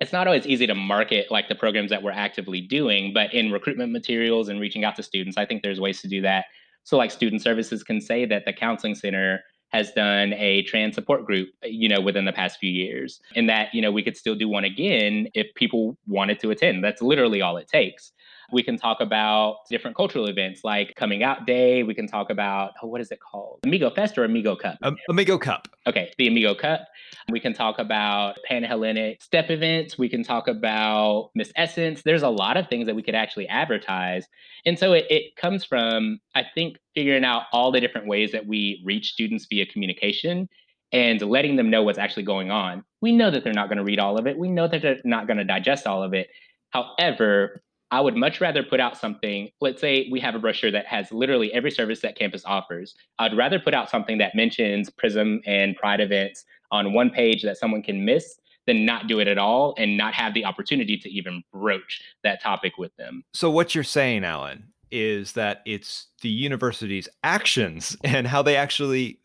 it's not always easy to market like the programs that we're actively doing, but in recruitment materials and reaching out to students, I think there's ways to do that. So, like student services can say that the counseling center has done a trans support group, you know, within the past few years, and that you know we could still do one again if people wanted to attend. That's literally all it takes. We can talk about different cultural events like Coming Out Day. We can talk about, oh, what is it called? Amigo Fest or Amigo Cup? Um, Amigo Cup. Okay, the Amigo Cup. We can talk about Panhellenic step events. We can talk about Miss Essence. There's a lot of things that we could actually advertise. And so it, it comes from, I think, figuring out all the different ways that we reach students via communication and letting them know what's actually going on. We know that they're not going to read all of it. We know that they're not going to digest all of it. However, I would much rather put out something. Let's say we have a brochure that has literally every service that campus offers. I'd rather put out something that mentions Prism and Pride events on one page that someone can miss than not do it at all and not have the opportunity to even broach that topic with them. So, what you're saying, Alan, is that it's the university's actions and how they actually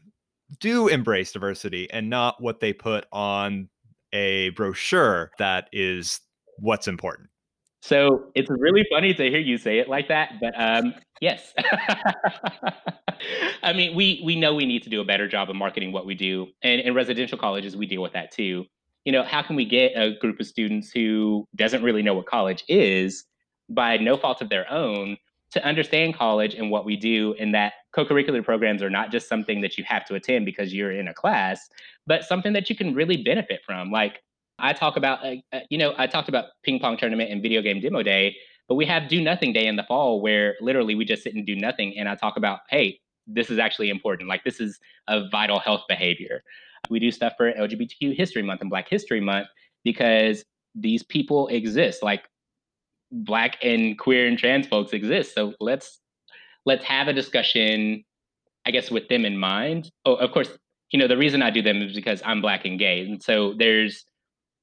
do embrace diversity and not what they put on a brochure that is what's important. So it's really funny to hear you say it like that, but um, yes. I mean, we we know we need to do a better job of marketing what we do, and in residential colleges, we deal with that too. You know, how can we get a group of students who doesn't really know what college is, by no fault of their own, to understand college and what we do, and that co curricular programs are not just something that you have to attend because you're in a class, but something that you can really benefit from. Like I talk about, uh, you know, I talked about ping pong tournament and video game demo day, but we have do nothing day in the fall where literally we just sit and do nothing. And I talk about, hey, this is actually important. Like this is a vital health behavior. We do stuff for LGBTQ History Month and Black History Month because these people exist. Like black and queer and trans folks exist. So let's let's have a discussion, I guess, with them in mind. Oh, of course, you know, the reason I do them is because I'm black and gay. And so there's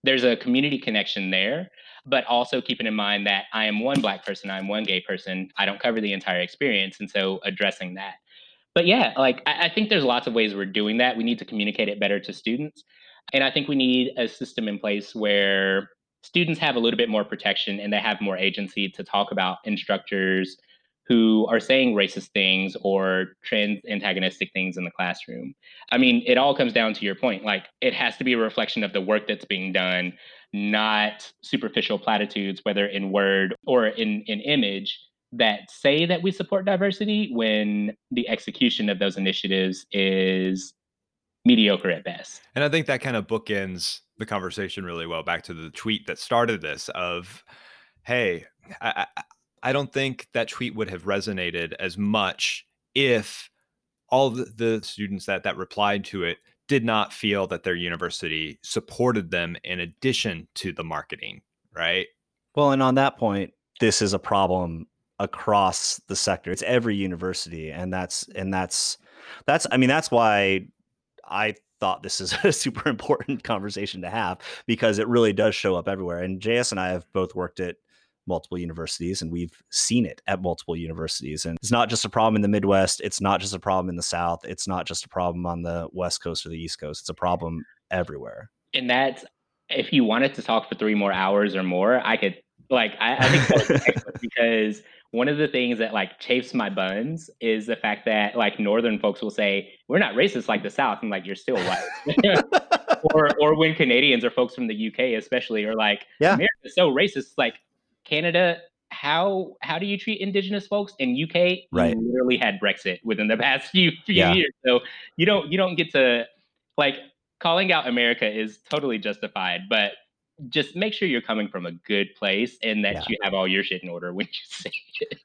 there's a community connection there, but also keeping in mind that I am one black person, I'm one gay person. I don't cover the entire experience. And so addressing that. But yeah, like I, I think there's lots of ways we're doing that. We need to communicate it better to students. And I think we need a system in place where students have a little bit more protection and they have more agency to talk about instructors who are saying racist things or trans antagonistic things in the classroom. I mean, it all comes down to your point. Like, it has to be a reflection of the work that's being done, not superficial platitudes, whether in word or in, in image, that say that we support diversity when the execution of those initiatives is mediocre at best. And I think that kind of bookends the conversation really well back to the tweet that started this of, hey, I, I, I don't think that tweet would have resonated as much if all the, students that that replied to it did not feel that their university supported them in addition to the marketing, right? Well, and on that point, this is a problem across the sector. It's every university and that's and that's that's I mean that's why I thought this is a super important conversation to have because it really does show up everywhere. And JS and I have both worked at multiple universities and we've seen it at multiple universities. And it's not just a problem in the Midwest. It's not just a problem in the South. It's not just a problem on the West Coast or the East Coast. It's a problem everywhere. And that's, if you wanted to talk for three more hours or more, I could, like, I, I think because one of the things that like chafes my buns is the fact that like northern folks will say we're not racist like the south and like you're still white or or when canadians or folks from the uk especially are like yeah america's so racist like canada how how do you treat indigenous folks in uk right you literally had brexit within the past few few yeah. years so you don't you don't get to like calling out america is totally justified but just make sure you're coming from a good place and that yeah. you have all your shit in order when you say it.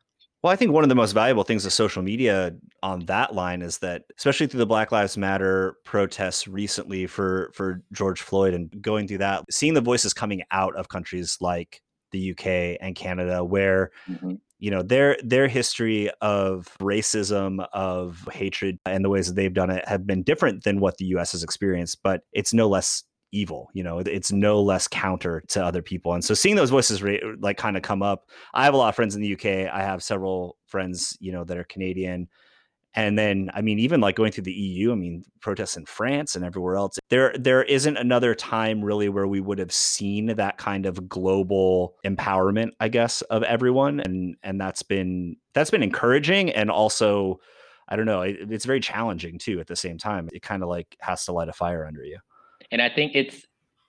Well, I think one of the most valuable things of social media on that line is that, especially through the Black Lives Matter protests recently for for George Floyd and going through that, seeing the voices coming out of countries like the UK and Canada, where mm-hmm. you know their their history of racism, of hatred, and the ways that they've done it have been different than what the US has experienced, but it's no less evil you know it's no less counter to other people and so seeing those voices like kind of come up i have a lot of friends in the uk i have several friends you know that are canadian and then i mean even like going through the eu i mean protests in france and everywhere else there there isn't another time really where we would have seen that kind of global empowerment i guess of everyone. And and that's been that's been encouraging and also i don't know it, it's very challenging too at the same time. It kind of like has to light a fire under you. And I think it's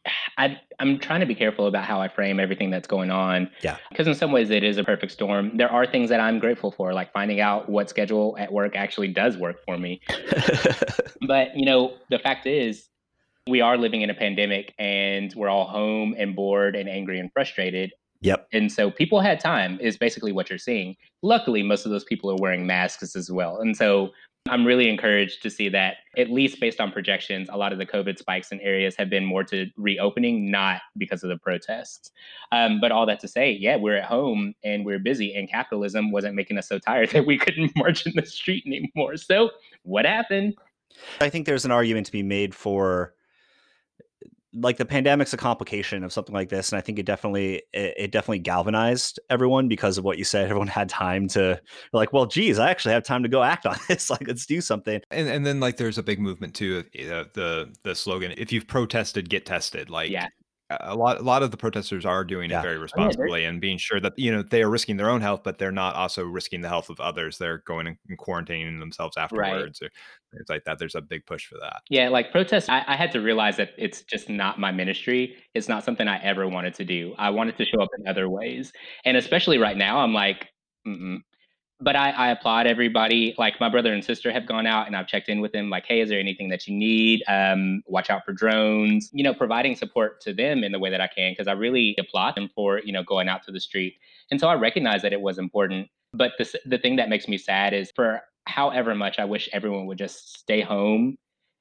I, am trying to be careful about how I frame everything that's going on. Yeah. Because in some ways it is a perfect storm. There are things that I'm grateful for, like finding out what schedule at work actually does work for me. but, you know, the fact is, we are living in a pandemic and we're all home and bored and angry and frustrated. Yep. And so people had time, is basically what you're seeing. Luckily, most of those people are wearing masks as well. And so I'm really encouraged to see that, at least based on projections, a lot of the COVID spikes in areas have been more to reopening, not because of the protests. Um, but all that to say, yeah, we're at home and we're busy, and capitalism wasn't making us so tired that we couldn't march in the street anymore. So, what happened? I think there's an argument to be made for like the pandemic's a complication of something like this and i think it definitely it, it, definitely galvanized everyone because of what you said. Everyone had time to like well geez i actually have time to go act on this like let's do something. And and then like there's a big movement too uh, the the slogan if you've protested get tested like yeah a lot a lot of the protesters are doing yeah. it very responsibly and being sure that you know they are risking their own health but they're not also risking the health of others they're going and quarantining themselves afterwards right. or things like that there's a big push for that yeah like protests I, I, had to realize that it's just not my ministry it's not something i ever wanted to do i wanted to show up in other ways and especially right now i'm like Mm-mm. But I, I, applaud everybody. Like my brother and sister have gone out and I've checked in with them, like, hey, is there anything that you need? Um, watch out for drones, you know, providing support to them in the way that I can, because I really applaud them for, you know, going out to the street. And so I recognize that it was important. But the, the thing that makes me sad is for however much I wish everyone would just stay home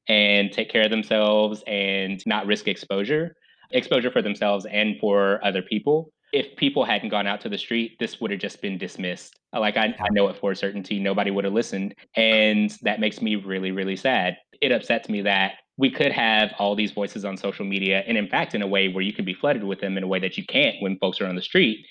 and take care of themselves and not risk exposure, exposure for themselves and for other people if people hadn't gone out to the street, this would have just been dismissed. Uh, like I, I know it for a certainty, nobody would have listened. And that makes me really, really sad. It upsets me that we could have all these voices on social media, and in fact, in a way where you could be flooded with them in a way that you can't when folks are on the street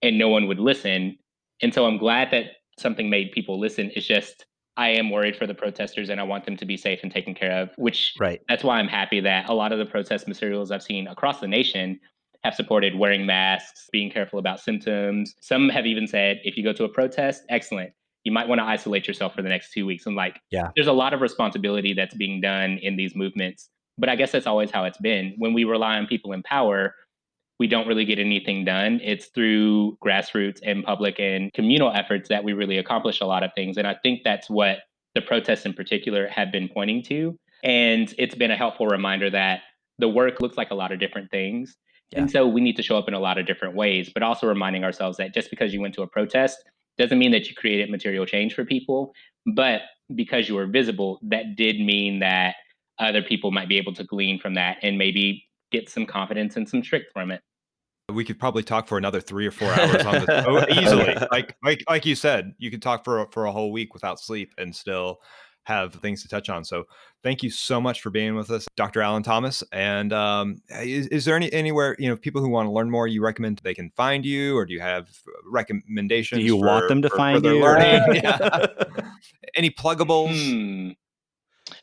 and no one would listen. And so I'm glad that something made people listen. It's just I am worried for the protesters and I want them to be safe and taken care of, which right. that's why I'm happy that a lot of the protest materials I've seen across the nation have supported wearing masks, being careful about symptoms. Some have even said if you go to a protest, excellent. You might want to isolate yourself for the next two weeks. I'm like, yeah, there's a lot of responsibility that's being done in these movements. But I guess that's always how it's been. When we rely on people in power, we don't really get anything done. It's through grassroots and public and communal efforts that we really accomplish a lot of things. And I think that's what the protests in particular have been pointing to. And it's been a helpful reminder that the work looks like a lot of different things. Yeah. And so we need to show up in a lot of different ways, but also reminding ourselves that just because you went to a protest doesn't mean that you created material change for people. But because you were visible, that did mean that other people might be able to glean from that and maybe get some confidence and some strength from it. We could probably talk for another three or four hours on this oh, easily. Like, like, like you said, you could talk for for a whole week without sleep and still have things to touch on. So thank you so much for being with us, Dr. Alan Thomas. And um, is, is, there any anywhere you know people who want to learn more you recommend they can find you, or do you have recommendations? Do you for, want them to for, find you? Learning? any pluggables? Hmm.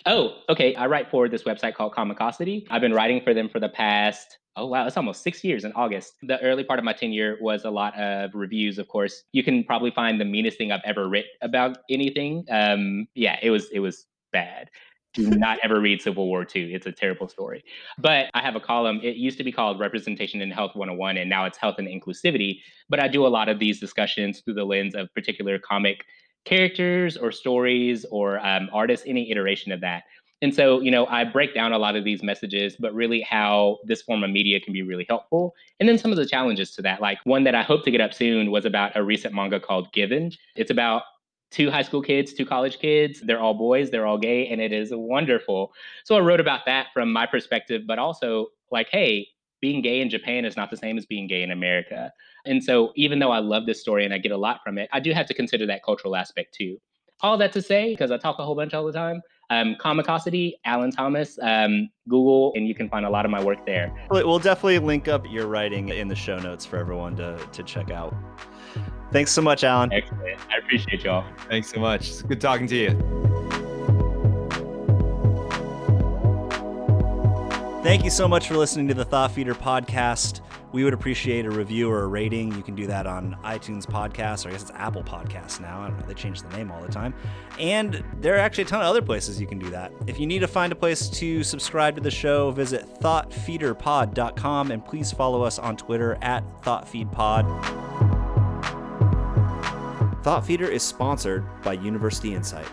Oh, okay. I write for this website called Comicosity. I've been writing for them for the past oh wow, it's almost six years in August. The early part of my tenure was a lot of reviews, of course. You can probably find the meanest thing I've ever written about anything. Um, yeah, it was it was bad. Do not ever read Civil War II. It's a terrible story. But I have a column. It used to be called Representation in Health 101, and now it's Health and Inclusivity. But I do a lot of these discussions through the lens of particular comic characters or stories or um, artists, any iteration of that. And so, you know, I break down a lot of these messages, but really how this form of media can be really helpful. And then some of the challenges to that. Like one that I hope to get up soon was about a recent manga called Given. It's about two high school kids, two college kids. They're all boys, they're all gay, and it is wonderful. So I wrote about that from my perspective, but also like, hey, being gay in Japan is not the same as being gay in America. And so even though I love this story and I get a lot from it, I do have to consider that cultural aspect too. All that to say, because I talk a whole bunch all the time, um, Comicosity, Alan Thomas, um, Google, and you can find a lot of my work there. We'll definitely link up your writing in the show notes for everyone to, to check out. Thanks so much, Alan. Excellent. I appreciate y'all. Thanks so much. It's good talking to you. Thank you so much for listening to the Thought Feeder podcast. We would appreciate a review or a rating. You can do that on iTunes Podcasts, or I guess it's Apple Podcasts now. I don't know, they change the name all the time. And there are actually a ton of other places you can do that. If you need to find a place to subscribe to the show, visit thoughtfeederpod.com and please follow us on Twitter at thoughtfeedpod. Thought Feeder is sponsored by University Insight.